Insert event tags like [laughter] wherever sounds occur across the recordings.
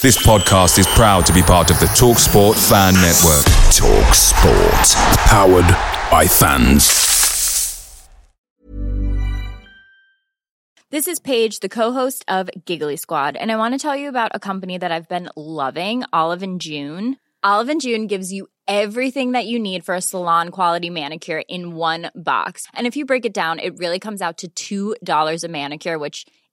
This podcast is proud to be part of the TalkSport Fan Network. TalkSport. Powered by fans. This is Paige, the co-host of Giggly Squad, and I want to tell you about a company that I've been loving, Olive and June. Olive and June gives you everything that you need for a salon quality manicure in one box. And if you break it down, it really comes out to $2 a manicure, which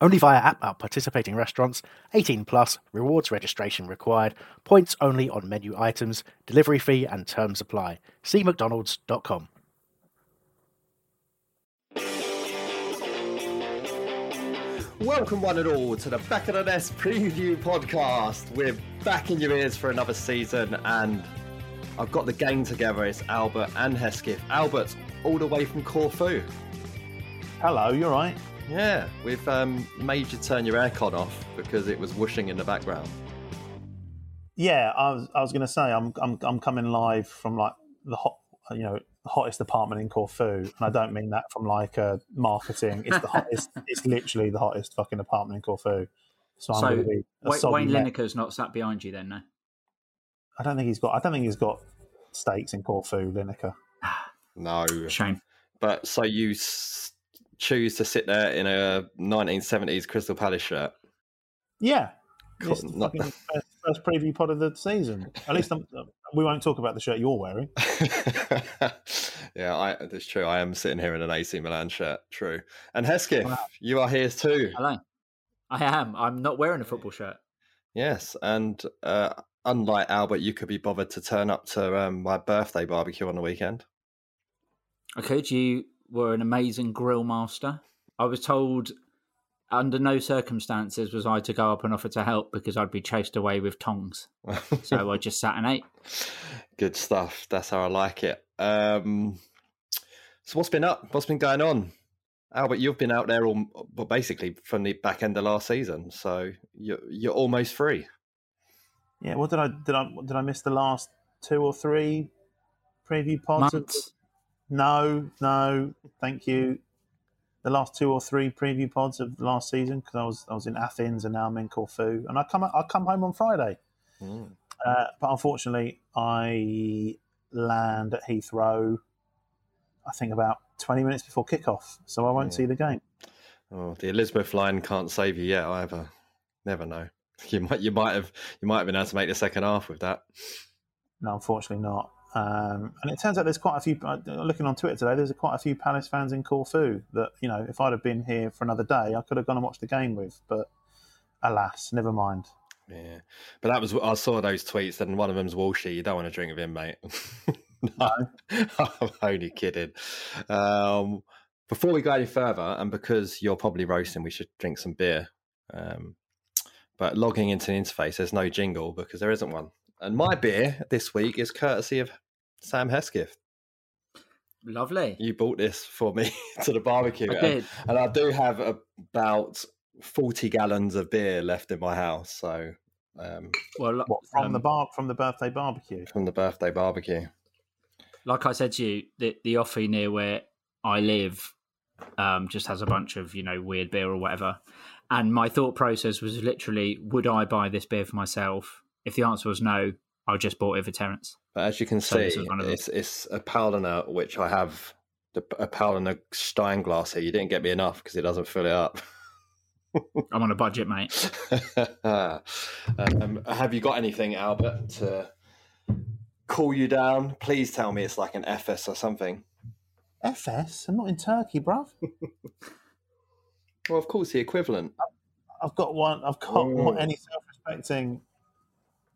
Only via app at participating restaurants. 18 plus. Rewards registration required. Points only on menu items. Delivery fee and terms apply. See mcdonalds.com. Welcome, one and all, to the Back of the Nest preview podcast. We're back in your ears for another season, and I've got the gang together. It's Albert and Hesketh. Albert, all the way from Corfu. Hello, you're right. Yeah, we've um, made you turn your aircon off because it was whooshing in the background. Yeah, I was I was going to say I'm I'm I'm coming live from like the hot you know the hottest apartment in Corfu, and I don't mean that from like uh, marketing. It's the hottest. [laughs] it's literally the hottest fucking apartment in Corfu. So I'm So going to be. a Wayne, soggy Wayne. Lineker's not sat behind you then, no? I don't think he's got. I don't think he's got stakes in Corfu, Lineker. [sighs] No, Shame. but so you s- choose to sit there in a 1970s Crystal Palace shirt. Yeah, Cool, it's not- first, first preview pod of the season. At least I'm, we won't talk about the shirt you're wearing. [laughs] yeah, I, that's true. I am sitting here in an AC Milan shirt. True. And Hesketh, Wow. you are here too. Hello. I am. I'm not wearing a football shirt. Yes, and uh, unlike Albert, you could be bothered to turn up to um, my birthday barbecue on the weekend. I could. You were an amazing grill master. I was told under no circumstances was I to go up and offer to help because I'd be chased away with tongs. So I [laughs] just sat and ate. Good stuff. That's how I like it. Um, so what's been up? What's been going on? Albert, you've been out there all, well, basically from the back end of last season, so you're you're almost free. Yeah. What did I did I did I miss the last two or three preview pods? of- Months. No, no, thank you. The last two or three preview pods of last season because I was I was in Athens and now I'm in Corfu and I come I come home on Friday. Mm. Uh, but unfortunately, I land at Heathrow. I think about twenty minutes before kickoff, so I won't Yeah. see the game. Oh, the Elizabeth line can't save you yet either. Never know. [laughs] You might you might have you might have been able to make the second half with that. No, unfortunately not. Um, and it turns out there's quite a few. uh, Looking on Twitter today, there's quite a few Palace fans in Corfu that you know, if I'd have been here for another day, I could have gone and watched the game with. But alas, never mind. Yeah, but that was I saw those tweets, and one of them's Walshy. You don't want to drink with him, mate. [laughs] no, I'm only kidding. Um, before we go any further, and because you're probably roasting, we should drink some beer. Um, but logging into the interface, there's no jingle because there isn't one. And my beer this week is courtesy of Sam Hesketh. Lovely. You bought this for me [laughs] to the barbecue, I and- did. and I do have about forty gallons of beer left in my house. So um, Well, What from um, the bar from the birthday barbecue? from the birthday barbecue. like I said to you, the the offie near where I live um, just has a bunch of you know weird beer or whatever. And my thought process was literally, would I buy this beer for myself? If the answer was no, I just bought it for Terence. But as you can So see, one of it's it's a Paulaner, which I have the a Paulaner Stein glass here. You didn't get me enough because it doesn't fill it up. [laughs] I'm on a budget, mate. [laughs] um, have you got anything, Albert, to cool you down, please tell me it's like an Efes or something. Efes? I'm not in Turkey, bruv. [laughs] Well, of course, the equivalent. I've got one. I've got what any self-respecting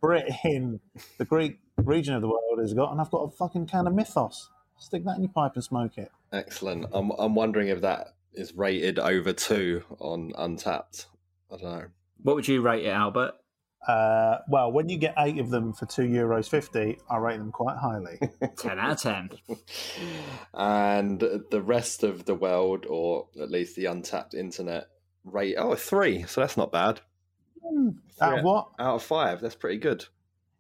Brit in the Greek region of the world has got, and I've got a fucking can of Mythos. Stick that in your pipe and smoke it. Excellent. I'm I'm wondering if that is rated over two on Untappd. I don't know. What would you rate it, Albert? Uh, well, when you get eight of them for two euros fifty, I rate them quite highly. [laughs] 10 out of 10. and the rest of the world, or at least the Untappd internet, rate oh a three. So that's not bad. Out Three of what? Out of five. That's pretty good.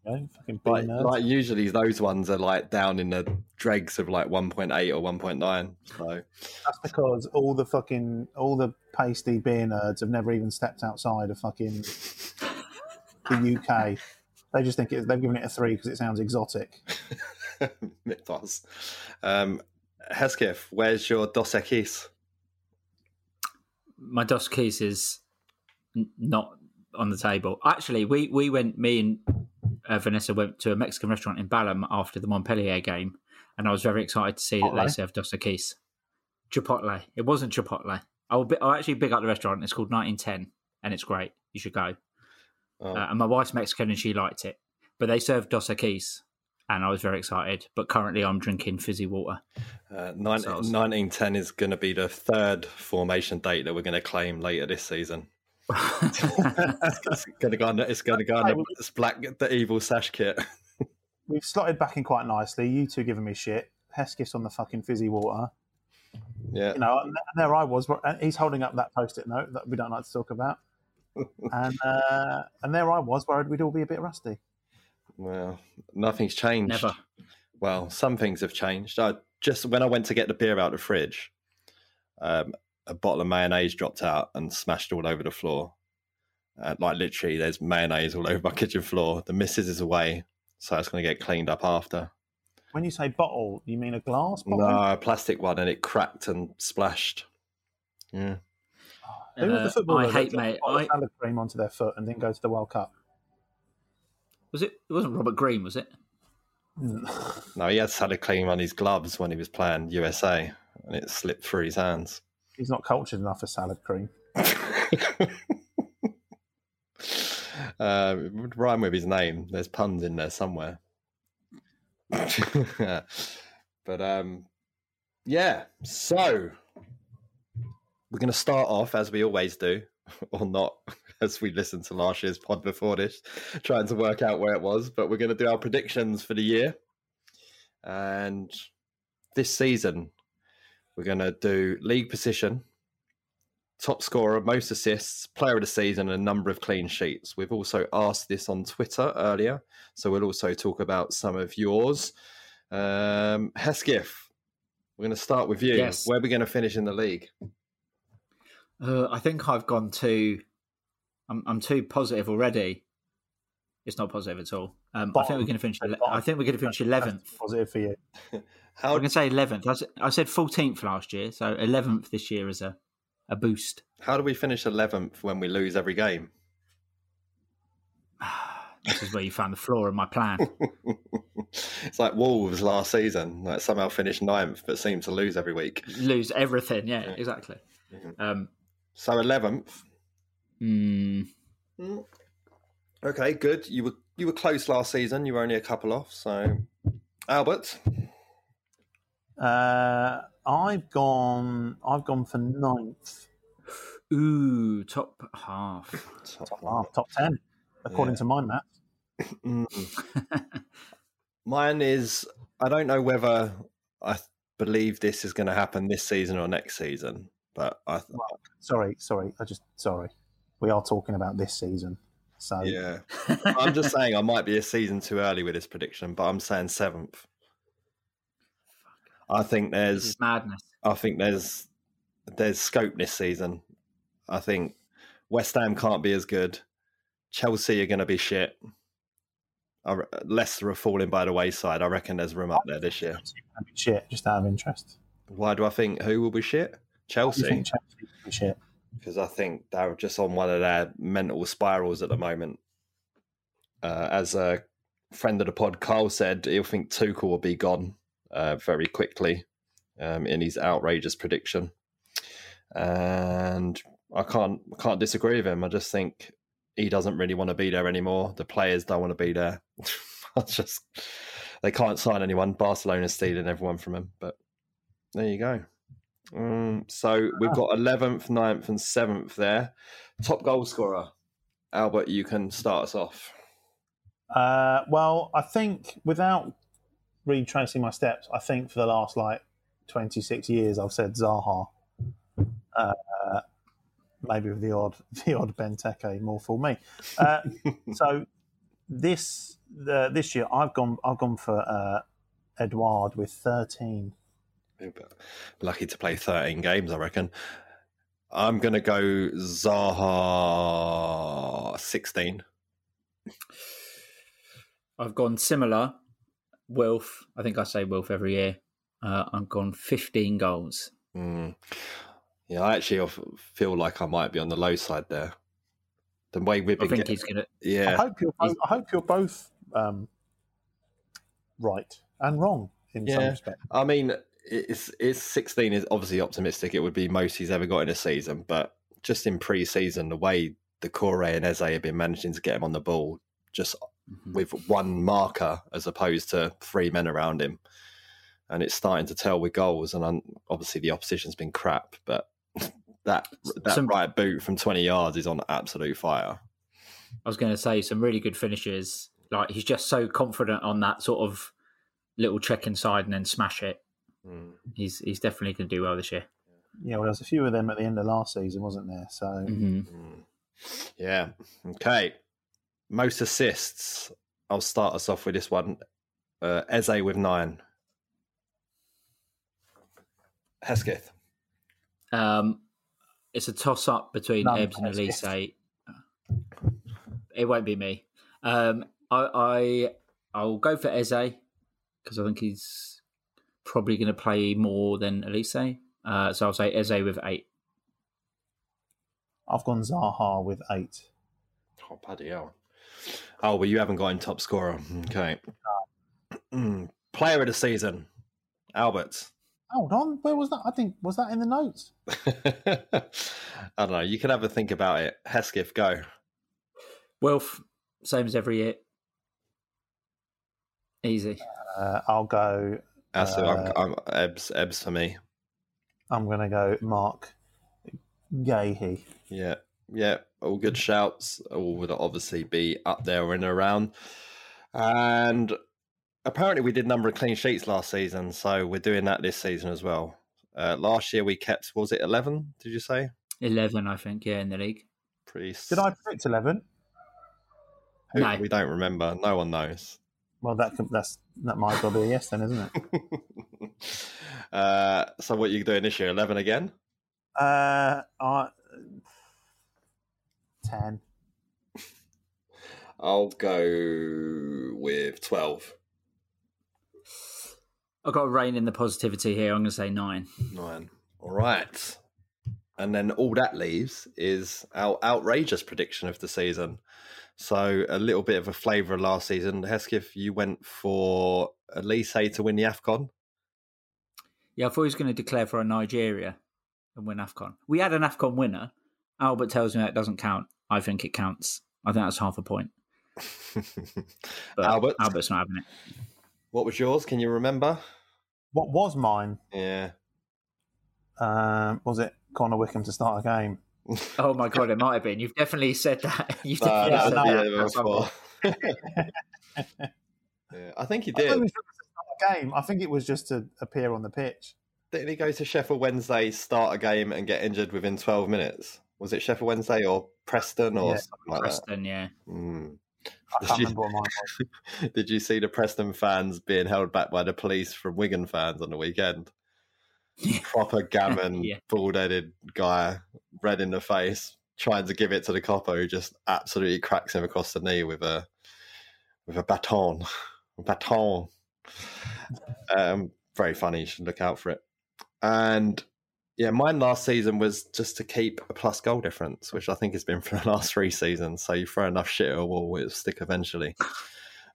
Yeah, fucking big Like, like usually those ones are like down in the dregs of like 1.8 or 1.9. So That's because all the fucking all the pasty beer nerds have never even stepped outside of fucking the UK. They just think it, they've given it a three because it sounds exotic. [laughs] mythos. Um, Hesketh, where's your Dos Equis? My Dos Equis is n- not on the table. Actually, we, we went, me and uh, Vanessa went to a Mexican restaurant in Balham after the Montpellier game, and I was very excited to see that they Chipotle? served Dos Equis. Chipotle. It wasn't Chipotle. I'll, be, I'll actually big up the restaurant. It's called 1910, and it's great. You should go. Oh, Uh, and my wife's Mexican and she liked it. But they served Dos Equis, and I was very excited. But currently, I'm drinking fizzy water. uh, nine, so 1910 is going to be the third formation date that we're going to claim later this season. It's going to go on. It's going to go on the, it's black, the evil sash kit. We've slotted back in quite nicely. You two giving me shit. Hesketh's on the fucking fizzy water. yeah, You know, and there I was. and He's holding up that post-it note that we don't like to talk about. [laughs] and uh, and there I was, worried we'd all be a bit rusty. well, nothing's changed. Never. Well, some things have changed. I just when I went to get the beer out of the fridge, um, a bottle of mayonnaise dropped out and smashed all over the floor. Uh, like literally, there's mayonnaise all [laughs] over my kitchen floor. The missus is away, so it's going to get cleaned up after. When you say bottle, you mean a glass bottle? No, a plastic one, and it cracked and splashed. Yeah, Who was Uh, the footballer I hate, took mate. bottle I, salad cream onto their foot and didn't go to the World Cup? was it? It wasn't Robert Green, was it? [laughs] no, he had salad cream on his gloves when he was playing USA, and it slipped through his hands. He's not cultured enough for salad cream. [laughs] uh, would rhyme with his name. There's puns in there somewhere. [laughs] but um, yeah. So we're going to start off as we always do, [laughs] or not, as we listened to last year's pod before this, trying to work out where it was. But we're going to do our predictions for the year, and this season we're going to do league position top scorer, most assists, player of the season, and a number of clean sheets. We've also asked this on Twitter earlier, so we'll also talk about some of yours. Um, Hesketh, we're going to start with you. Yes. Where are we going to finish in the league? Uh, I think I've gone too. I'm, I'm too positive already. It's not positive at all. Um, I think we're going to finish. ele- Bottom. I think we're going to finish eleventh. Positive for you. [laughs] How I'm going to say eleventh. I, s- I said fourteenth last year, so eleventh this year is a a boost. how do we finish eleventh when we lose every game? [sighs] This is where you found the flaw in my plan. [laughs] it's like Wolves last season, like somehow finished ninth but seem to lose every week. Lose everything. Yeah, exactly. Mhm. Um, So eleventh. mm, Okay, good. You were you were close last season. You were only a couple off. So Albert, Uh, I've gone. I've gone for ninth. ooh, top half. Top, half, top ten, according Yeah. to my math. Mm. [laughs] Mine is I don't know whether I believe this is going to happen this season or next season, but I Sorry, sorry. I just sorry. We are talking about this season, so yeah. [laughs] I'm just saying I might be a season too early with this prediction, but I'm saying seventh. I think there's madness. I think there's there's scope this season. I think West Ham can't be as good. Chelsea are going to be shit. I Leicester are falling by the wayside. I reckon there's room up there this year. shit. Just out of interest, Why do I think who will be shit? Chelsea, think Chelsea will be shit? Because I think they're just on one of their mental spirals at the moment. Uh, as a friend of the pod, Carl, said he'll think Tuchel will be gone uh, very quickly um, in his outrageous prediction, and I can't can't disagree with him. I just think he doesn't really want to be there anymore. The players don't want to be there. [laughs] Just they can't sign anyone. Barcelona's stealing everyone from him. But there you go. Um, so we've got 11th, 9th, and 7th there. Top goal scorer. Albert, you can start us off. Uh, well, I think without retracing my steps, I think for the last like 26 years, I've said Zaha. Uh, maybe with the odd [laughs] the odd Benteke more for me. Uh, [laughs] so this uh, this year, I've gone I've gone for uh, Edouard with 13. But lucky to play 13 games, I reckon. I'm going to go Zaha 16. I've gone similar. Wilf, I think I say Wilf every year. Uh, I've gone 15 goals. Mm. Yeah, I actually feel like I might be on the low side there. The way we've been I think getting, he's going to. Yeah. I hope you're both, I hope you're both um, right and wrong in some respect. I mean, it's it's 16 is obviously optimistic. It would be most he's ever got in a season, but just in pre-season, the way Doucouré and Eze have been managing to get him on the ball, just Mhm. with one marker as opposed to three men around him, and it's starting to tell with goals. And um, obviously, the opposition's been crap, but [laughs] that that Some- right boot from 20 yards is on absolute fire. I was going to say some really good finishes. Like he's just so confident on that sort of little check inside and then smash it. Mm. He's he's definitely going to do well this year. Yeah, well, there was a few of them at the end of last season, wasn't there? So Mm-hmm. Mm. Yeah. Okay. Most assists. I'll start us off with this one. Uh, Eze with nine. Hesketh. Um, it's a toss up between None, Ebbs and Olise. it. It won't be me. Um, I, I I'll go for Eze because I think he's probably going to play more than Olise. Uh, so I'll say Eze with eight. I've gone Zaha with eight. Oh, bloody hell. Oh, well, you haven't got in top scorer. Okay. Mm. [clears throat] Player of the season. Albert. Hold on, where was that? I think was that in the notes? [laughs] I don't know. You can have a think about it. Hesketh, go. Wilf, same as every year. Easy. Uh, I'll go. That's it. Uh, I'm, I'm Ebbs, Ebbs for me. I'm going to go Marc Guéhi. Yeah, yeah, all good shouts. All would obviously be up there and around. And apparently, we did number of clean sheets last season, so we're doing that this season as well. Uh, last year we kept was it eleven? Did you say? Eleven, I think. Yeah, in the league. Pretty. Did I predict eleven? No. We don't remember. No one knows. Well, that could, that's that might well be a yes then, isn't it? [laughs] uh, so what are you doing this year? Eleven again? Uh, I, ten. [laughs] I'll go with twelve. I've got to rein in the positivity here. I'm going to say nine. Nine. All right. And then all that leaves is our outrageous prediction of the season. So a little bit of a flavour of last season. Hesketh, you went for Olise to win the AFCON. Yeah, I thought he was going to declare for a Nigeria and win AFCON. We had an AFCON winner. Albert tells me that doesn't count. I think it counts. I think that's half a point. [laughs] Albert, Albert's not having it. what was yours? Can you remember? What was mine? Yeah. Um, was it Connor Wickham to start a game? Oh my god, it might have been. You've definitely said that. [laughs] You've No, definitely that said was the that. year at some point. before. yeah, I think he I thought it did. was just start a game. I think it was just to appear on the pitch. Didn't he go to Sheffield Wednesday, start a game, and get injured within 12 minutes? Was it Sheffield Wednesday or Preston or Yeah, something like that? Preston, yeah. Mm. I Did can't you- remember what mine. [laughs] Did you see the Preston fans being held back by the police from Wigan fans on the weekend? Proper gammon, [laughs] Yeah. bald headed guy, red in the face, trying to give it to the copper who just absolutely cracks him across the knee with a with a baton. baton. Um, very funny. You should look out for it. And yeah, mine last season was just to keep a plus goal difference, which I think has been for the last three seasons. So you throw enough shit at a wall, it'll stick eventually. [laughs]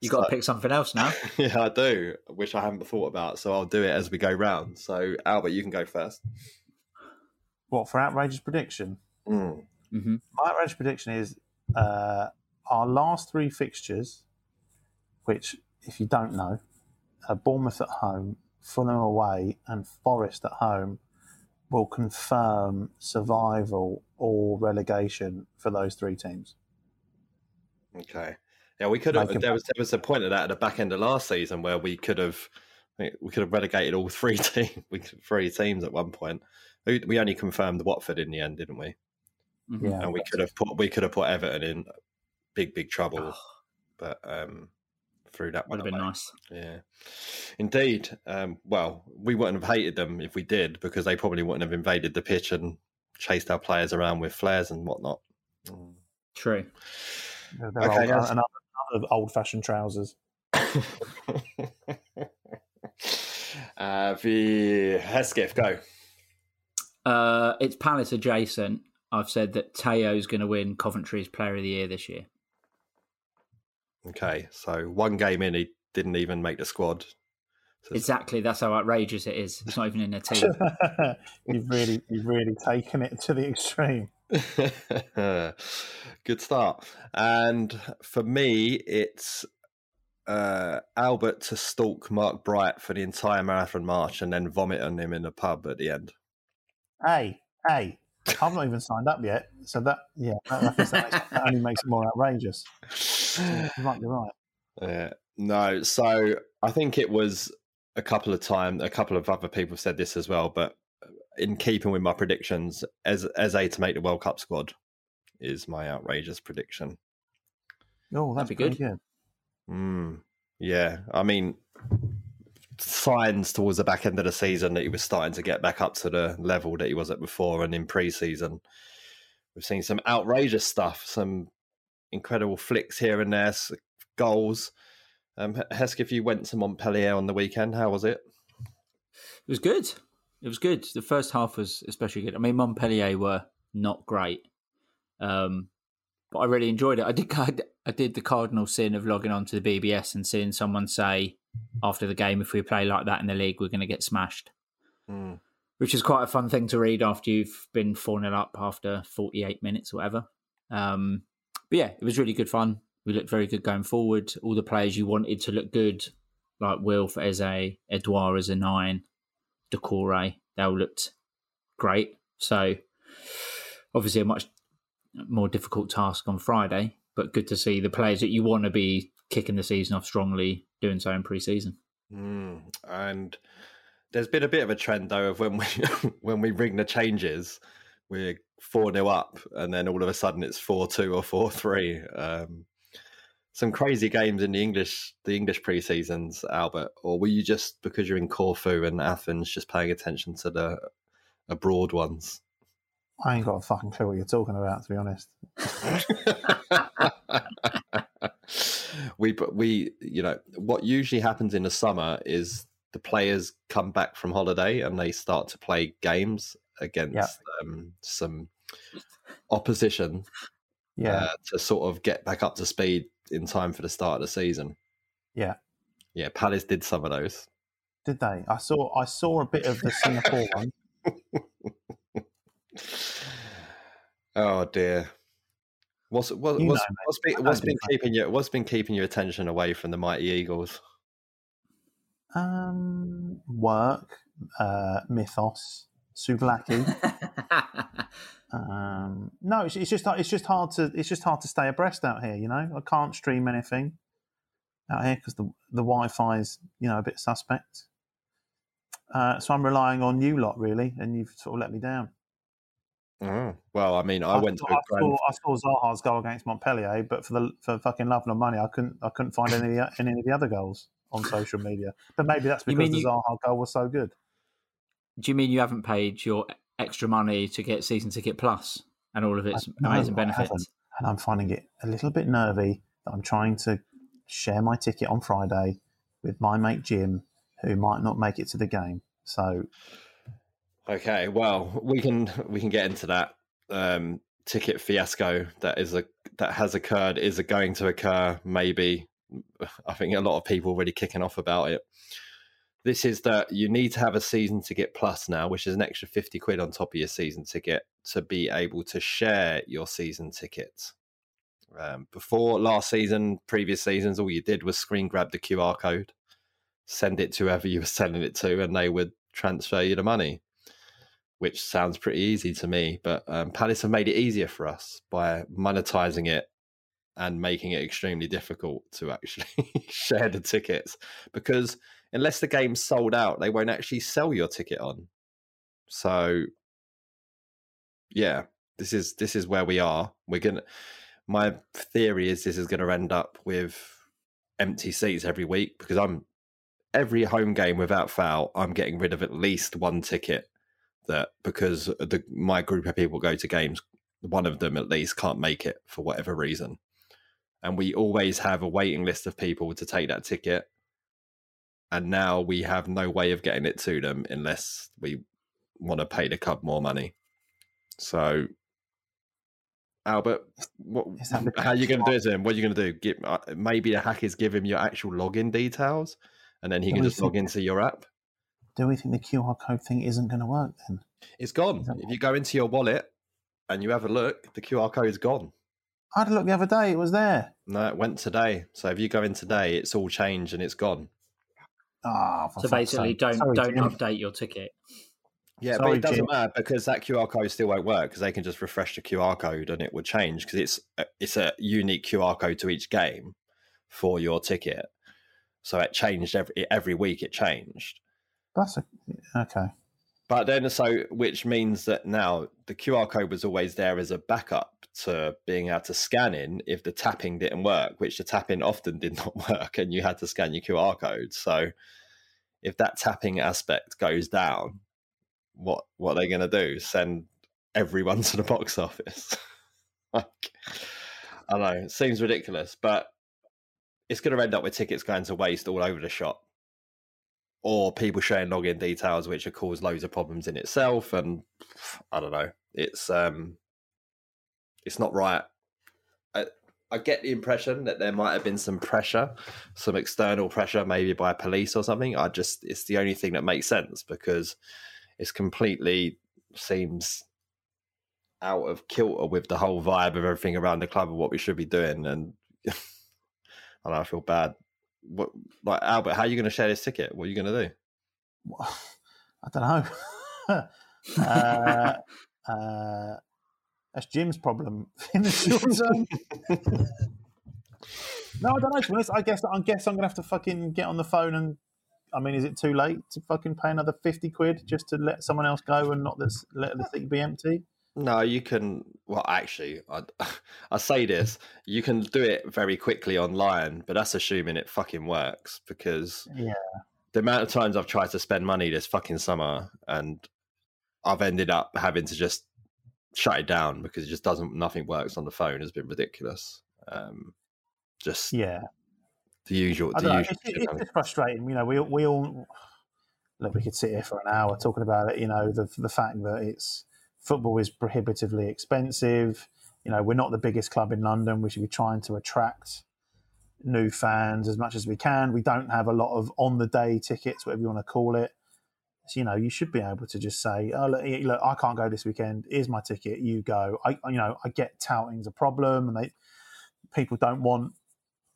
You got to pick something else now. [laughs] Yeah, I do, which I haven't thought about. So I'll do it as we go round. So Albert, you can go first. What for outrageous prediction? Mm. hmm My outrageous prediction is uh, our last three fixtures, which, if you don't know, are Bournemouth at home, Fulham away, and Forest at home, will confirm survival or relegation for those three teams. Okay. Yeah, we could have. Like There was there was a point of that at the back end of last season where we could have we could have relegated all [laughs] three teams, three teams at one point. We, we only confirmed Watford in the end, didn't we? hmm Yeah. And we could have put we could have put Everton in big big trouble, but um, through that Would have been away. nice. Yeah, indeed. Um, well, we wouldn't have hated them if we did, because they probably wouldn't have invaded the pitch and chased our players around with flares and whatnot. True. They're, they're Okay, old, yes. another, another old-fashioned trousers. [laughs] uh, the Hesketh, go. Uh, it's Palace adjacent. I've said that Teo's going to win Coventry's Player of the Year this year. Okay, so one game in, he didn't even make the squad. So Exactly. That's how outrageous it is. It's not even in a team. [laughs] you've really, you've really taken it to the extreme. [laughs] Good start. And for me, it's uh, Albert to stalk Mark Bright for the entire marathon march and then vomit on him in the pub at the end. Hey, hey, I've not even signed up yet, so that yeah, that, that, makes, that only makes it more outrageous. [laughs] You might be right. Yeah. No, so I think it was a couple of times. A couple of other people said this as well, but in keeping with my predictions, as as a to make the World Cup squad is my outrageous prediction. Oh, that's That'd be pretty good. good. Mm, yeah, I mean, signs towards the back end of the season that he was starting to get back up to the level that he was at before, and in pre-season, we've seen some outrageous stuff, some incredible flicks here and there, goals. Um, H- Hesketh, you went to Montpellier on the weekend. How was it? It was good. It was good. The first half was especially good. I mean, Montpellier were not great, um, but I really enjoyed it. I did. [laughs] I did the cardinal sin of logging on to the BBS and seeing someone say after the game, "If we play like that in the league, we're going to get smashed," Mm, which is quite a fun thing to read after you've been four 0 up after forty eight minutes or whatever. Um, but yeah, it was really good fun. We looked very good going forward. All the players you wanted to look good, like Wilf as a Edouard as a nine, Doucouré, they all looked great. So obviously a much more difficult task on Friday, but good to see the players that you want to be kicking the season off strongly doing so in pre-season. mm. And there's been a bit of a trend though of when we [laughs] when we ring the changes, we're four 0 up, and then all of a sudden it's four two or four three. Um, some crazy games in the English the English pre seasons, Albert, or were you just because you're in Corfu and Athens just paying attention to the abroad ones? I ain't got a fucking clue what you're talking about, to be honest. [laughs] we we you know what usually happens in the summer is the players come back from holiday and they start to play games against um, some opposition Yeah, uh, to sort of get back up to speed in time for the start of the season. yeah. Yeah, Palace did some of those. Did they? I saw. I saw a bit of the Singapore [laughs] one. Oh dear. What's what, what's, know, what's been I what's don't been keeping you what's been keeping your attention away from the mighty Eagles? Um, work, uh, mythos, Souvlaki. [laughs] Um, no, it's, it's just it's just hard to it's just hard to stay abreast out here. You know, I can't stream anything out here because the the Wi-Fi is you know a bit suspect. Uh, so I'm relying on you lot really, and you've sort of let me down. Oh, well, I mean, I, went saw, to a I grand saw, I saw Zaha's goal against Montpellier, but for the for fucking love nor money, I couldn't I couldn't find any of the- any of the other goals on social media. But maybe that's because mean the you- Zaha goal was so good. Do you mean you haven't paid your extra money to get season ticket plus and all of its no, amazing I benefits? and I'm finding it a little bit nervy that I'm trying to share my ticket on Friday with my mate Jim, who might not make it to the game. So Okay, well, we can we can get into that um, ticket fiasco that is a that has occurred, is a going to occur, maybe I think a lot of people really kicking off about it. This is that you need to have a season ticket plus now, which is an extra 50 quid on top of your season ticket to be able to share your season ticket. Um, before last season, previous seasons, all you did was screen grab the QR code, send it to whoever you were [laughs] sending it to, and they would transfer you the money, which sounds pretty easy to me. But um, Palace have made it easier for us by monetizing it and making it extremely difficult to actually [laughs] share the tickets because unless the game's sold out, they won't actually sell your ticket on. So yeah, this is this is where we are. We're gonna my theory is this is gonna end up with empty seats every week because I'm every home game without foul, I'm getting rid of at least one ticket that because the my group of people go to games, one of them at least can't make it for whatever reason. And we always have a waiting list of people to take that ticket and now we have no way of getting it to them unless we want to pay the club more money. So, Albert, what, how are you going to do it? Then what are you going to do? Uh, maybe a hackers give him your actual login details, and then he can just log into your app. Do we think the QR code thing isn't going to work then? It's gone. If you go into your wallet and you have a look, the QR code is gone. I had a look the other day; it was there. No, it went today. So if you go in today, it's all changed and it's gone. Ah, so basically, don't Sorry, don't Jim. update your ticket. Yeah, Sorry, but it doesn't Jim. matter because that QR code still won't work because they can just refresh the QR code and it would change because it's a- it's a unique QR code to each game for your ticket. So it changed every every week. It changed, That's a, okay. but then so which means that now the QR code was always there as a backup to being able to scan in if the tapping didn't work, which the tapping often did not [laughs] work, and you had to scan your QR code. So if that tapping aspect goes down, what what are they going to do? Send everyone [laughs] to the box office? [laughs] like, I don't know. It seems ridiculous, but it's going to end up with tickets going to waste all over the shop, or people sharing login details, which have caused loads of problems in itself. And [sighs] I don't know. It's um, it's not right. I, I get the impression that there might have been some pressure, some external pressure, maybe by police or something. I just, it's the only thing that makes sense because it's completely seems out of kilter with the whole vibe of everything around the club and what we should be doing. And I don't know, I feel bad. What, like Albert, how are you going to share this ticket? What are you going to do? [laughs] I don't know. [laughs] uh, [laughs] uh, that's Jim's problem [laughs] in the short [laughs] term. no, I don't know. To be honest, I guess I guess I'm gonna have to fucking get on the phone and. I mean, is it too late to fucking pay another fifty quid just to let someone else go and not this, let the thing be empty? No, you can. Well, actually, I, [laughs] I say this: you can do it very quickly online, but that's assuming it fucking works. Because Yeah. the amount of times I've tried to spend money this fucking summer, and I've ended up having to just shut it down because it just doesn't. Nothing works on the phone has been ridiculous. Um, just Yeah, the usual. The usual. It's, it's just frustrating. You know, we we all look. We could sit here for an hour talking about it. You know, the the fact that it's football is prohibitively expensive. You know, we're not the biggest club in London. We should be trying to attract new fans as much as we can. We don't have a lot of on the day tickets, whatever you want to call it. So, you know, you should be able to just say, "Oh, look, look, I can't go this weekend. Here's my ticket. You go." I, you know, I get touting's a problem, and they people don't want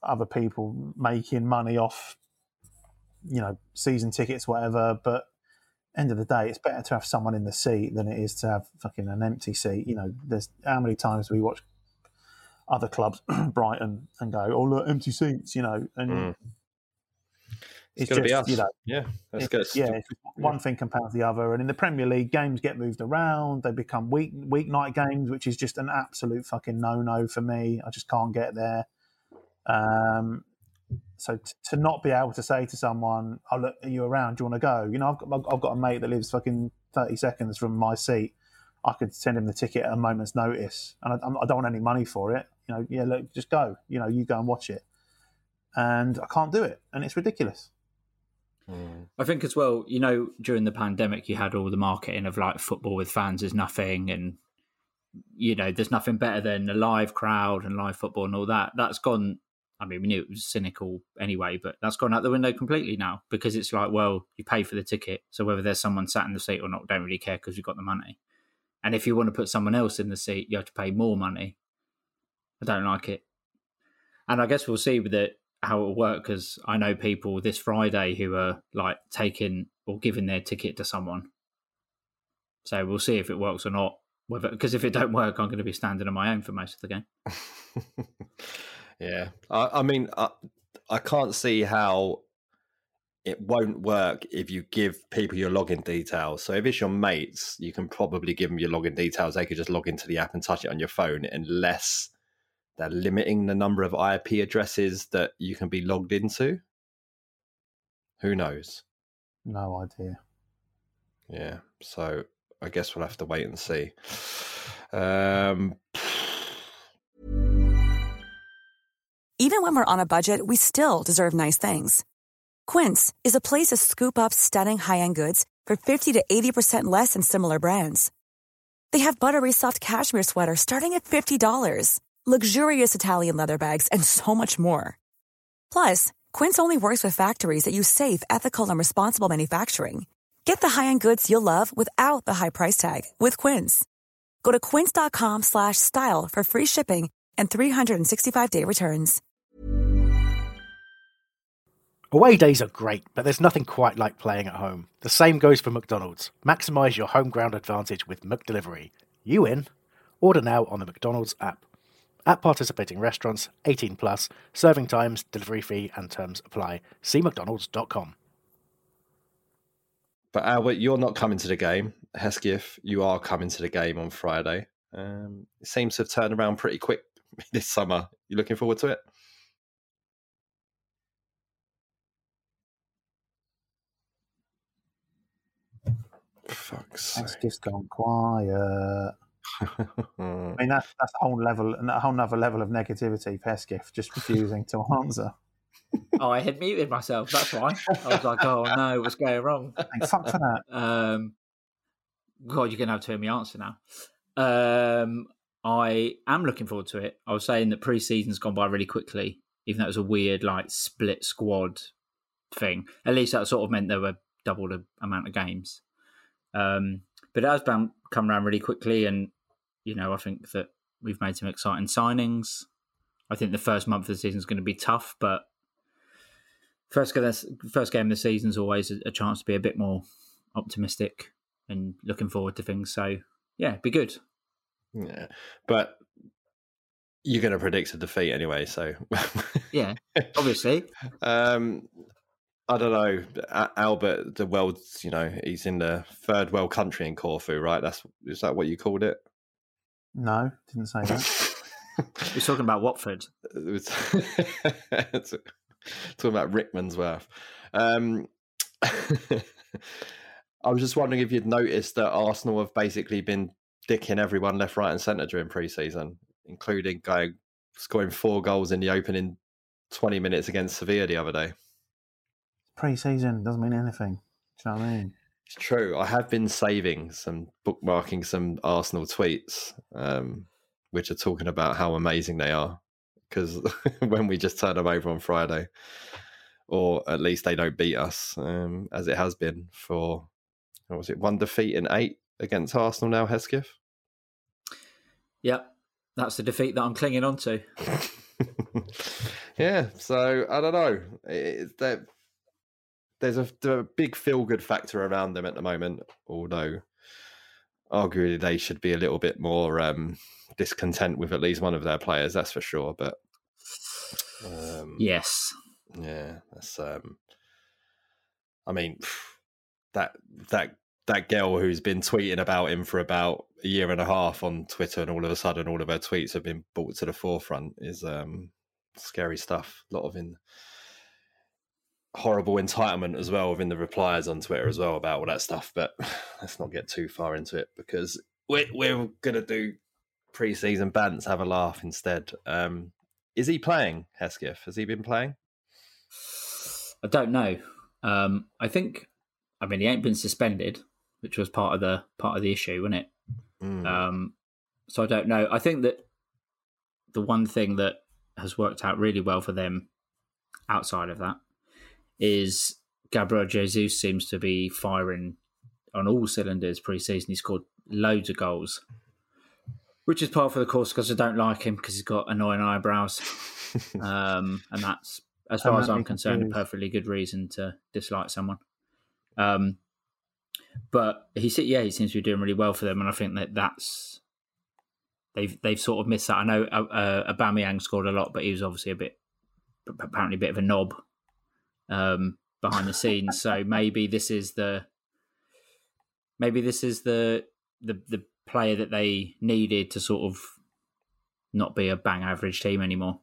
other people making money off, you know, season tickets, whatever. But end of the day, it's better to have someone in the seat than it is to have fucking an empty seat. You know, there's how many times we watch other clubs, [clears throat] Brighton, and go, "Oh, look, empty seats," you know, and Mm. It's, just be us. you know, yeah, that's it's, good. yeah, it's one thing compounds the other. And in the Premier League, games get moved around. They become week weeknight games, which is just an absolute fucking no no for me. I just can't get there. Um, so t- to not be able to say to someone, "Oh look, are you around? Do you want to go?" You know, I've got, I've got a mate that lives fucking thirty seconds from my seat. I could send him the ticket at a moment's notice, and I, I don't want any money for it. You know, yeah, look, just go. You know, you go and watch it, and I can't do it, and it's ridiculous. Mm. I think as well, you know, during the pandemic, you had all the marketing of like football with fans is nothing, and you know, there's nothing better than a live crowd and live football and all that. That's gone. I mean, we knew it was cynical anyway, but that's gone out the window completely now because it's like, well, you pay for the ticket, so whether there's someone sat in the seat or not, don't really care because you've got the money. And if you want to put someone else in the seat, you have to pay more money. I don't like it, and I guess we'll see with it how it will work because I know people this Friday who are like taking or giving their ticket to someone. So we'll see if it works or not. Whether because if it don't work, I'm going to be standing on my own for most of the game. [laughs] yeah, I, I mean, I, I can't see how it won't work if you give people your login details. So if it's your mates, you can probably give them your login details. They could just log into the app and touch it on your phone, unless they're limiting the number of IP addresses that you can be logged into. Who knows? No idea. Yeah, so I guess we'll have to wait and see. Um, Even when we're on a budget, we still deserve nice things. Quince is a place to scoop up stunning high end goods for 50 to 80% less than similar brands. They have buttery soft cashmere sweaters starting at $50, luxurious Italian leather bags, and so much more. Plus, Quince only works with factories that use safe, ethical, and responsible manufacturing. Get the high-end goods you'll love without the high price tag with Quince. Go to quince.com slash style for free shipping and 365-day returns. Away days are great, but there's nothing quite like playing at home. The same goes for McDonald's. Maximise your home ground advantage with McDelivery. You in? Order now on the McDonald's app. At participating restaurants, 18 plus, serving times, delivery fee, and terms apply. See McDonald's.com. but Albert, you're not coming to the game. Hesketh, you are coming to the game on Friday. Um, it seems to have turned around pretty quick [laughs] this summer. You looking forward to it? Fuck's It's sake. just gone quiet. [laughs] I mean, that's that's a whole level, and a whole another level of negativity. Hesketh just refusing to answer. oh, I had muted myself. That's why. I was like, oh no, what's going wrong? [laughs] Thank fuck for that. Um, God, you're going to have to hear me answer now. Um, I am looking forward to it. I was saying that pre-season's gone by really quickly, even though it was a weird like split squad thing. At least that sort of meant there were double the amount of games. Um, but it has been, come around really quickly, and you know, I think that we've made some exciting signings. I think the first month of the season is going to be tough, but first game, first game of the season is always a, chance to be a bit more optimistic and looking forward to things. So yeah, be good. Yeah, but you're going to predict a defeat anyway. So [laughs] Yeah, obviously. um, I don't know. Albert, the world's you know he's in the third world country in Corfu, right? That's is that what you called it? No, didn't say that. [laughs] We're talking about Watford. It was [laughs] talking about Rickmansworth. Um, [laughs] I was just wondering if you'd noticed that Arsenal have basically been dicking everyone left, right, and centre during pre-season, including going scoring four goals in the opening twenty minutes against Sevilla the other day. Pre-season doesn't mean anything. Do you know what I mean? It's true. I have been saving some bookmarking some Arsenal tweets, um, which are talking about how amazing they are. Because [laughs] when we just turn them over on Friday, or at least they don't beat us, um, as it has been for what was it one defeat in eight against Arsenal now, Hesketh. Yep, that's the defeat that I'm clinging on to. [laughs] yeah, so I don't know. It's that there's a, a big feel good factor around them at the moment, although arguably they should be a little bit more um, discontent with at least one of their players, that's for sure. But um, Yes. yeah, that's. Um, I mean, that that that girl who's been tweeting about him for about a year and a half on Twitter, and all of a sudden, all of her tweets have been brought to the forefront is um, scary stuff. A lot of in horrible entitlement as well within the replies on Twitter as well about all that stuff. But [sighs] let's not get too far into it because we're we're gonna do preseason bants, have a laugh instead. Um, is he playing Hesketh? Has he been playing? I don't know. Um, I think, I mean, he ain't been suspended, which was part of the part of the issue, wasn't it? Mm. Um, so I don't know. I think that the one thing that has worked out really well for them outside of that is Gabriel Jesus seems to be firing on all cylinders pre-season. He scored loads of goals, which is part of the course because I don't like him because he's got annoying eyebrows, [laughs] um, and that's as far as I'm concerned a perfectly good reason to dislike someone. Um, but he said, yeah, he seems to be doing really well for them, and I think that that's they've they've sort of missed that. I know uh, uh, Aubameyang scored a lot, but he was obviously a bit apparently a bit of a knob um, behind the scenes. so maybe this is the maybe this is the the the player that they needed to sort of not be a bang average team anymore.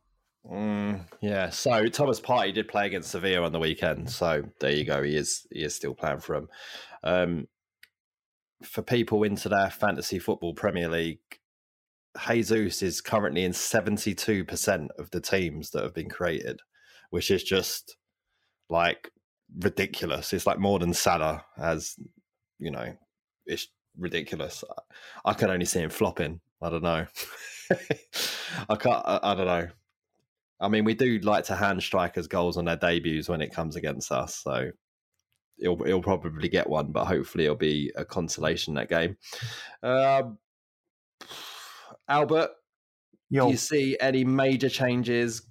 Mm, yeah. So Thomas Partey did play against Sevilla on the weekend. So there you go. He is he is still playing for them. Um, for people into their fantasy football Premier League, Jesus is currently in seventy two percent of the teams that have been created, which is just like ridiculous. It's like more than Salah, as you know, it's ridiculous. I can only see him flopping. I don't know. [laughs] I can't. I, I, don't know. I mean, we do like to hand strikers goals on their debuts when it comes against us, so he'll he'll probably get one, but hopefully it'll be a consolation that game. Um, [sighs] Albert, Yo. do you see any major changes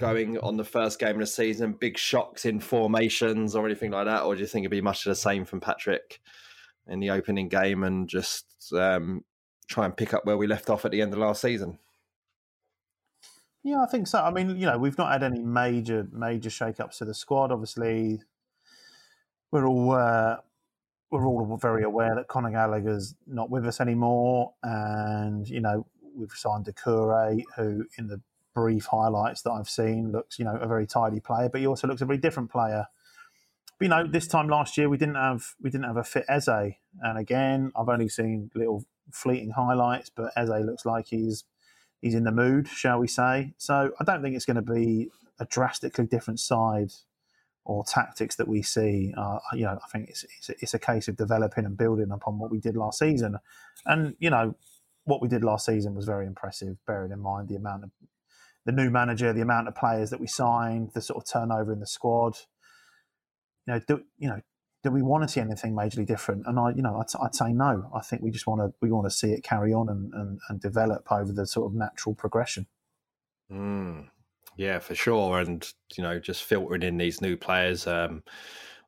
going on the first game of the season? Big shocks in formations or anything like that, or do you think it'd be much of the same from Patrick in the opening game and just um, try and pick up where we left off at the end of last season? Yeah, I think so. I mean, you know, we've not had any major major shake-ups to the squad. Obviously, we're all uh, we're all very aware that Conor Gallagher's not with us anymore, and you know we've signed Doucouré, who in the brief highlights that I've seen looks, you know, a very tidy player, but he also looks a very different player. But, you know, this time last year we didn't have we didn't have a fit Eze, and again I've only seen little fleeting highlights, but Eze looks like he's he's in the mood, shall we say? So I don't think it's going to be a drastically different side or tactics that we see. Uh, you know, I think it's, it's it's a case of developing and building upon what we did last season, and you know what we did last season was very impressive, bearing in mind the amount of the new manager, the amount of players that we signed, the sort of turnover in the squad. You know, do you know? Do we want to see anything majorly different? And I, you know, I'd, I'd say no. I think we just want to we want to see it carry on and, and, and develop over the sort of natural progression. Mm, yeah, for sure. And you know, just filtering in these new players. Um,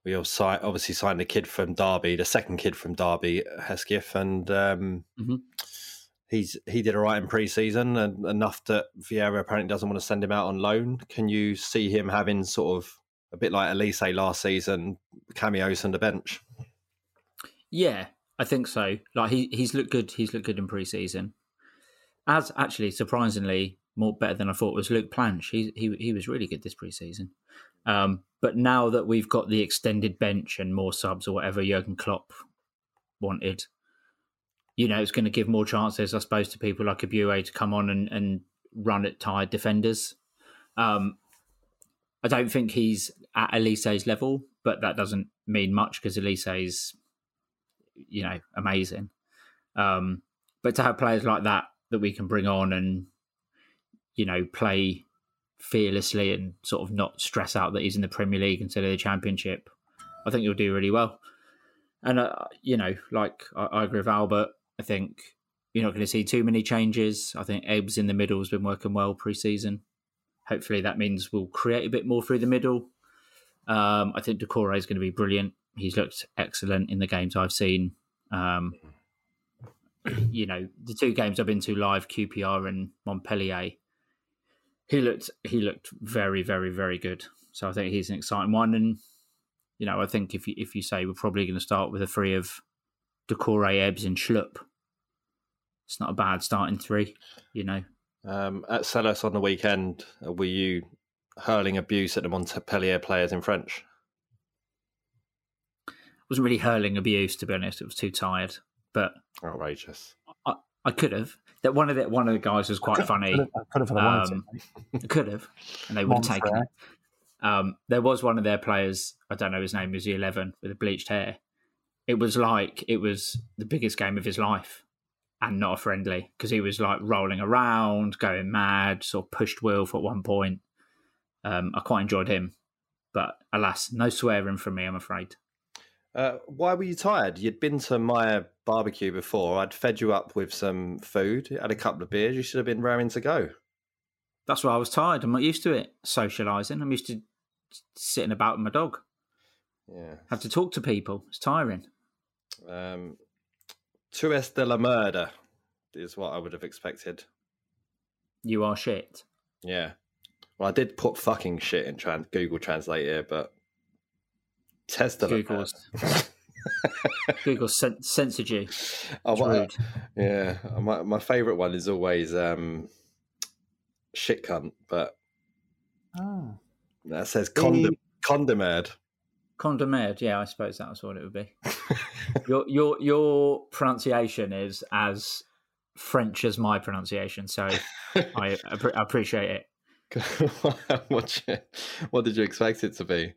we also obviously signed the kid from Derby, the second kid from Derby, Hesketh, and um, mm-hmm he's he did all right in pre-season and enough that Vieira apparently doesn't want to send him out on loan. Can you see him having sort of a bit like Olise last season, cameos on the bench? Yeah, I think so. Like he he's looked good. He's looked good in pre-season. As actually surprisingly more better than I thought was Luke Plange. He he he was really good this pre-season. Um, but now that we've got the extended bench and more subs or whatever Jurgen Klopp wanted, you know, it's going to give more chances, I suppose, to people like Abue to come on and, and run at tired defenders. Um, I don't think he's at Olise's level, but that doesn't mean much because Olise's, you know, amazing. Um, but to have players like that that we can bring on and, you know, play fearlessly and sort of not stress out that he's in the Premier League instead of the Championship, I think he'll do really well. And, uh, you know, like I, I agree with Albert, I think you're not going to see too many changes. I think Ebbs in the middle has been working well pre-season. Hopefully, that means we'll create a bit more through the middle. Um, I think Doucouré is going to be brilliant. He's looked excellent in the games I've seen. Um, [clears throat] you know, the two games I've been to live, QPR and Montpellier, he looked he looked very, very, very good. So I think he's an exciting one. And you know, I think if you if you say we're probably going to start with a three of Doucouré, Ebbs, and Schlupp. It's not a bad starting three, you know. Um, at Selhurst on the weekend, uh, were you hurling abuse at the Montpellier players in French? I wasn't really hurling abuse, to be honest. It was too tired, but outrageous. I, I could have. That one of the one of the guys was quite funny. I could have, I um, could have, and they would have taken it. Um, there was one of their players. I don't know his name. Was he eleven with the bleached hair? It was like it was the biggest game of his life. and not a friendly because he was like rolling around, going mad, sort of pushed Wilf at one point. Um, I quite enjoyed him, but alas, no swearing from me, I'm afraid. Uh, why were you tired? You'd been to my barbecue before. I'd fed you up with some food, had a couple of beers. You should have been raring to go. That's why I was tired. I'm not used to it socializing. I'm used to sitting about with my dog. Yeah. Have to talk to people. It's tiring. Um, Tues de la Murder is what I would have expected. You are shit. Yeah. Well, I did put fucking shit in tran- Google Translate here, but test de la Google's Murder. Google cen- censored you. Oh, what- rude. yeah, my my favorite one is always um, shit cunt, but Oh. that says condom condomed. Condemned, yeah, I suppose that's what it would be. [laughs] your your your pronunciation is as French as my pronunciation, so I, [laughs] I appreciate it. [laughs] what, you- what did you expect it to be?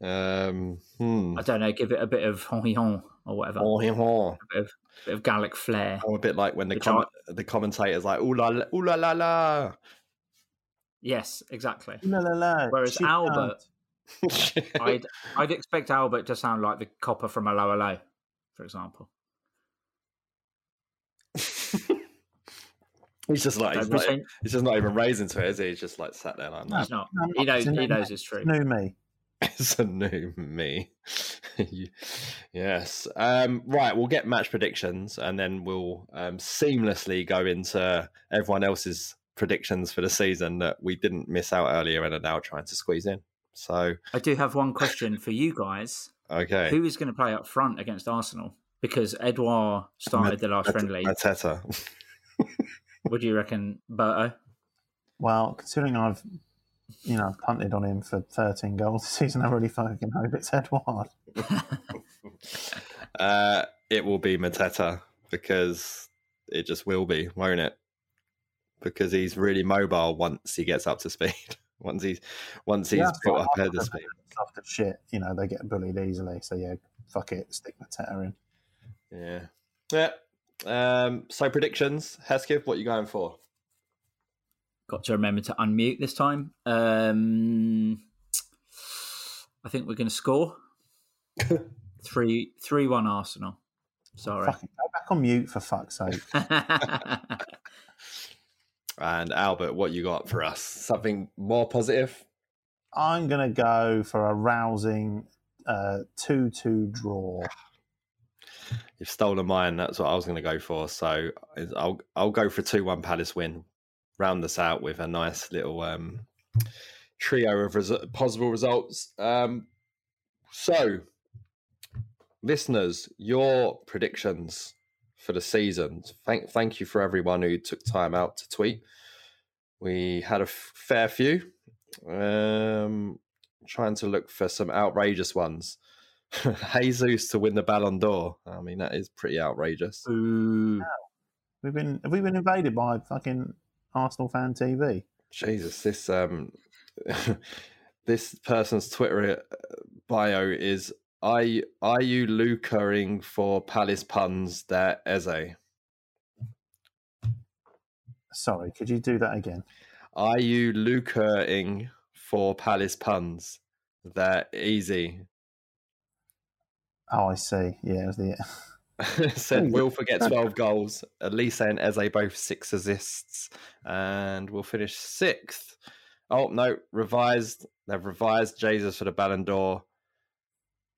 Um, hmm. I don't know, give it a bit of honhon or whatever, Oh, hee haw. a bit of, Gallic flair. I'm a bit like when the com- the commentator's like, ooh la la, ooh la la la. Yes, exactly. La, la, la, Whereas Albert, [laughs] I'd I'd expect Albert to sound like the copper from 'Allo 'Allo, for example. [laughs] He's just like he's, Don't he's just not even raising to it, is he? He's just like sat there like, No. He's not. No, He knows. it's He knows it's true. New me. [laughs] it's a new me. yes. Um, right, we'll get match predictions and then we'll um, seamlessly go into everyone else's predictions for the season that we didn't miss out earlier and are now trying to squeeze in. So, I do have one question for you guys. okay. Who is going to play up front against Arsenal? Because Edouard started the last Mat- friendly. Mateta. [laughs] What do you reckon, Berto? Well, considering I've, you know, punted on him for 13 goals this season, I really fucking hope it's Edward. [laughs] Uh, it will be Mateta because it just will be, won't it? Because he's really mobile once he gets up to speed. Once he's once he's Yeah, got up I- ahead of speed. Soft as shit. You know, they get bullied easily. So, yeah, fuck it. Stick Mateta in. Yeah. Yeah. Um, so predictions, Hesketh, what are you going for? Got to remember to unmute this time. Um, I think we're going to score [laughs] three three one Arsenal. Sorry. Fucking go back on mute for fuck's sake. [laughs] And Albert, what you got for us? Something more positive? I'm going to go for a rousing uh, 2 2 draw. [sighs] You've stolen mine. That's what I was going to go for. So I'll I'll go for two one Palace win. Round this out with a nice little um, trio of resu- possible results. Um, so, listeners, your predictions for the season. Thank thank you for everyone who took time out to tweet. We had a f- fair few. Um, trying to look for some outrageous ones. [laughs] Jesus to win the Ballon d'Or. I mean, that is pretty outrageous. Ooh. We've been have we been invaded by fucking Arsenal fan TV? Jesus, this um, [laughs] this person's Twitter bio is are you, are you lucring for Palace puns that Eze? Sorry, could you do that again? Are you lucring for Palace puns that easy? Oh, I see. Yeah, it was the [laughs] [laughs] Said we'll forget 12 goals. Olise and Eze both six assists. And we'll finish sixth. Oh, no, revised. They've revised Jesus for the Ballon d'Or.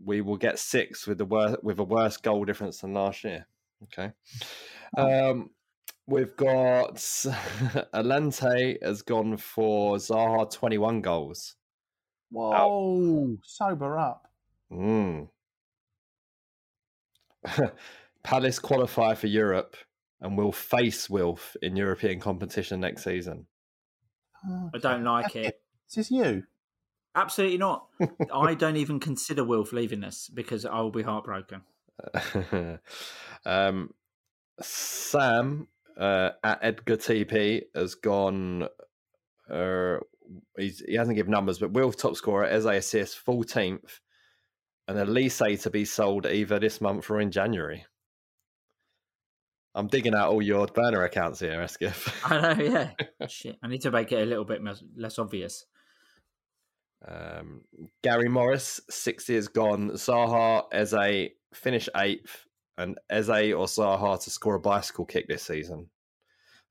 We will get six with the wor- with a worse goal difference than last year. Okay. Um, we've got [laughs] Alente has gone for Zaha 21 goals. Whoa, sober up. Mm. [laughs] Palace qualify for Europe and will face Wilf in European competition next season. Oh, I don't like it. Is this you? Absolutely not. [laughs] I don't even consider Wilf leaving this because I will be heartbroken. [laughs] um, Sam uh, at Edgar TP has gone. Uh, he's, he hasn't given numbers, but Wilf top scorer, Eze assist, 14th, and Olise to be sold either this month or in January. I'm digging out all your burner accounts here, Eskif. I know, yeah. [laughs] Shit, I need to make it a little bit less obvious. Um, Gary Morris, 60 is gone. Zaha, Eze, finish eighth, and Eze or Zaha to score a bicycle kick this season.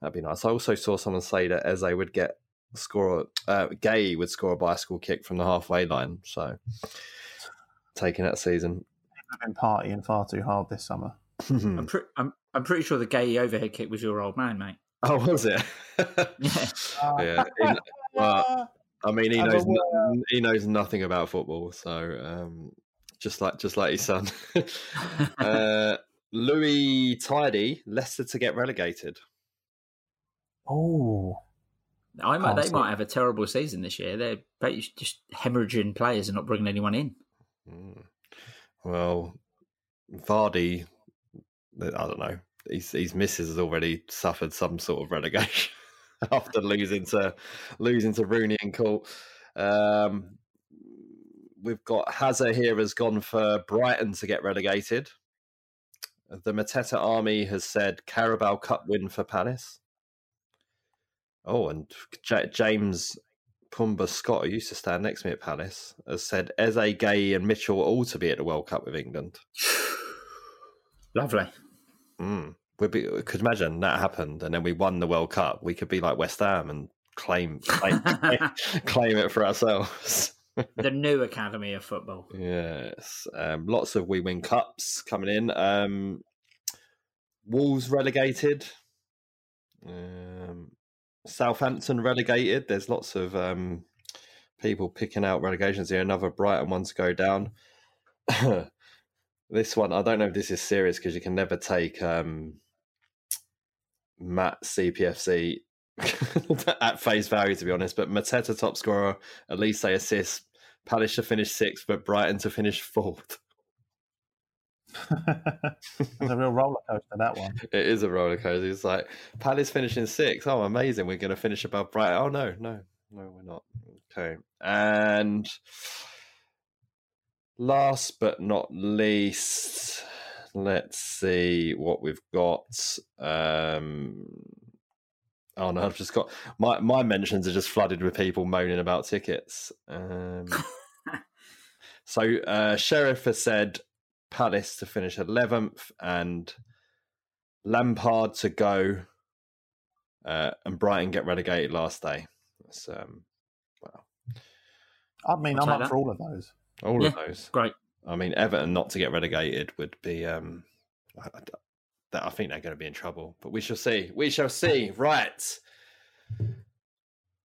That'd be nice. I also saw someone say that Eze would get score, uh, Guéhi would score a bicycle kick from the halfway line. So taking that season. I've been partying far too hard this summer. I'm, pre- I'm, I'm pretty sure the Guéhi overhead kick was your old man, mate. Oh, was it? [laughs] Yeah. [laughs] yeah. he- well, I mean, he knows word. no- he knows nothing about football, so um, just like just like his son. [laughs] uh, Louis Tidy, Leicester to get relegated. Oh, I might, Can't they see might have a terrible season this year. They're just hemorrhaging players and not bringing anyone in. Mm. Well, Vardy, I don't know. His, his missus has already suffered some sort of relegation [laughs] after losing to losing to Rooney and Court. Um, we've got Hazard here has gone for Brighton to get relegated. The Mateta Army has said Carabao Cup win for Palace. Oh, and J- James Pumba Scott, who used to stand next to me at Palace, has said Eze, Guéhi, and Mitchell all to be at the World Cup with England. [sighs] Lovely. Mm. We'd be, could imagine that happened, and then we won the World Cup. We could be like West Ham and claim claim, [laughs] [laughs] claim it for ourselves. [laughs] the new Academy of Football. Yes, um, lots of we win cups coming in. Um, Wolves relegated. Um, Southampton relegated. There's lots of um, people picking out relegations here. Another Brighton one to go down. this one, I don't know if this is serious because you can never take um, Matt CPFC [laughs] at face value, to be honest. But Mateta top scorer, Olise assists, Palace to finish sixth, but Brighton to finish fourth. [laughs] It's a real roller coaster that one. [laughs] It is a roller coaster. It's like Palace finishing sixth. Oh, amazing! We're going to finish above Brighton. Oh no, no, no, we're not. Okay, and last but not least, let's see what we've got. Um, oh no, I've just got my my mentions are just flooded with people moaning about tickets. Um, [laughs] so uh, Sheriff has said Palace to finish eleventh and Lampard to go, uh, and Brighton get relegated last day. That's um, well, I mean, I'll I'm up that. for all of those. all Yeah. of those. Great. I mean, Everton not to get relegated would be. Um, I, I- that I think they're going to be in trouble, but we shall see. We shall see. [laughs] Right,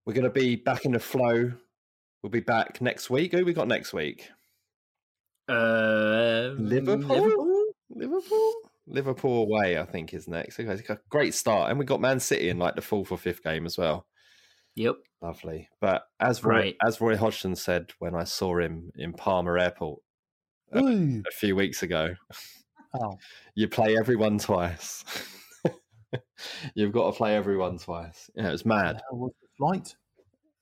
we're going to be back in the flow. We'll be back next week. Who we got next week? Uh, Liverpool? Liverpool. Liverpool away, I think, is next. Okay, a great start, and we got Man City in like the fourth or fifth game as well. Yep. Lovely. But as Roy, Right. as Roy Hodgson said when I saw him in Palma Airport Uh, Ooh. a few weeks ago, Oh, you play everyone twice. [laughs] You've got to play everyone twice. Yeah, it was mad. was the flight?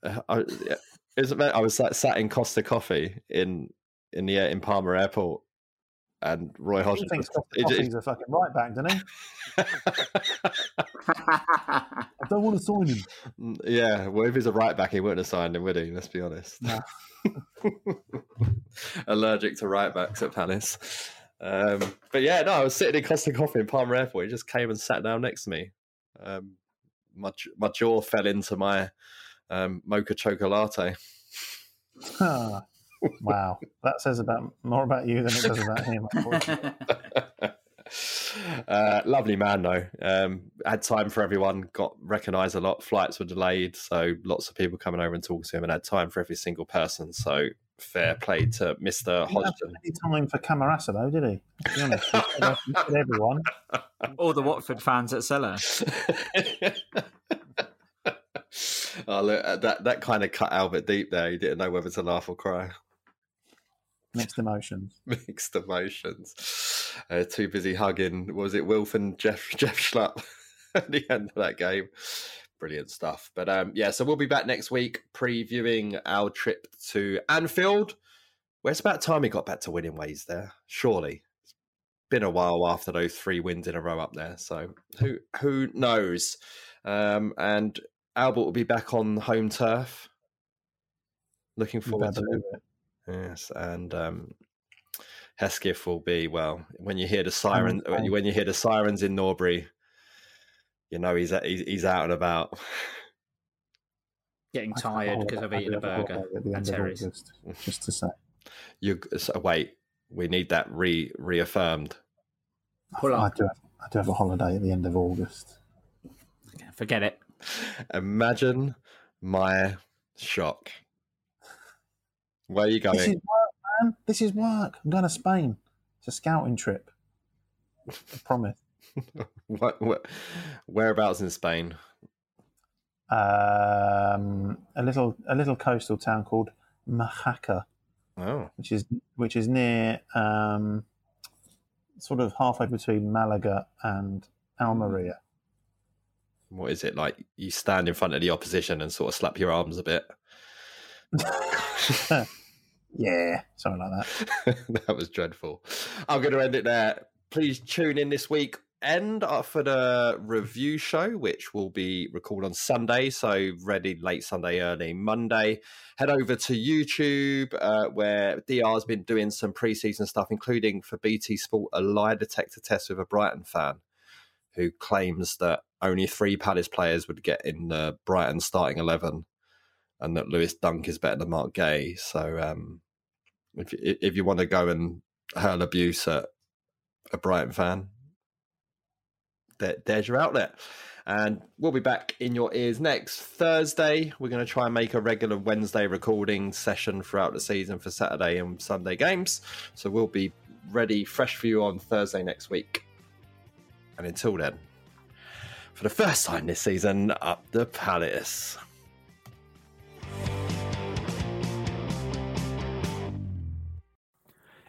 Uh, I, yeah, it was, I was sat, sat in Costa Coffee in in the in Palma Airport, and Roy He Hodgson. thinks Costa it- it- a fucking right back, doesn't he? [laughs] I don't want to sign him. Yeah, well, if he's a right back, he wouldn't have signed him, would he? Let's be honest. No. [laughs] Allergic to right backs at Palace. Um, but yeah, no, I was sitting in Costa Coffee in Palma Airport. He just came and sat down next to me. Um, my, my jaw fell into my um, mocha chocolate. Ah, wow, that says about more about you than it does about him. [laughs] uh, lovely man, though. Um, had time for everyone. Got recognised a lot. Flights were delayed, so lots of people coming over and talking to him, and had time for every single person. So fair play to Mister He Hodgson. any time for Camarasa, though, did he? To be honest, he said, everyone. [laughs] All the Watford fans at Cellar. [laughs] oh, look, uh, that that kind of cut Albert deep there. He didn't know whether to laugh or cry. Mixed emotions. [laughs] Mixed emotions. Uh, too busy hugging. Was it Wilf and Jeff [laughs] Jeff Schlupp [laughs] at the end of that game? Brilliant stuff. But um, yeah, so we'll be back next week previewing our trip to Anfield. Where it's about time we got back to winning ways there. Surely, it's been a while after those three wins in a row up there. So who who knows? Um, and Albert will be back on home turf. Looking forward to it. Yes, and um, Hesketh will be well when you hear the siren when you hear the sirens in Norbury, you know he's he's, he's out and about. Getting tired because I've eaten a burger at Terry's. Just to say, you so wait. We need that re reaffirmed. Pull I, do have, I do have a holiday at the end of August. Forget it. Imagine my shock. Where are you going? This is work, man. This is work. I'm going to Spain. It's a scouting trip. I promise. [laughs] what, what? Whereabouts in Spain? Um, a little, a little coastal town called Mojácar. Oh. Which is which is near, um, sort of halfway between Malaga and Almeria. What is it like? You stand in front of the opposition and sort of slap your arms a bit. [laughs] [laughs] yeah, something like that. [laughs] that was dreadful. I'm going to end it there. Please tune in this week end for the review show, which will be recorded on Sunday. So, ready late Sunday, early Monday. Head over to YouTube, uh, where DR's been doing some preseason stuff, including for BT Sport, a lie detector test with a Brighton fan who claims that only three Palace players would get in the Brighton starting 11 and that Lewis Dunk is better than Marc Guéhi. So, um, if, if you want to go and hurl abuse at a Brighton fan, there, there's your outlet. And we'll be back in your ears next Thursday. We're going to try and make a regular Wednesday recording session throughout the season for Saturday and Sunday games. So we'll be ready, fresh for you on Thursday next week. And until then, for the first time this season, up the Palace.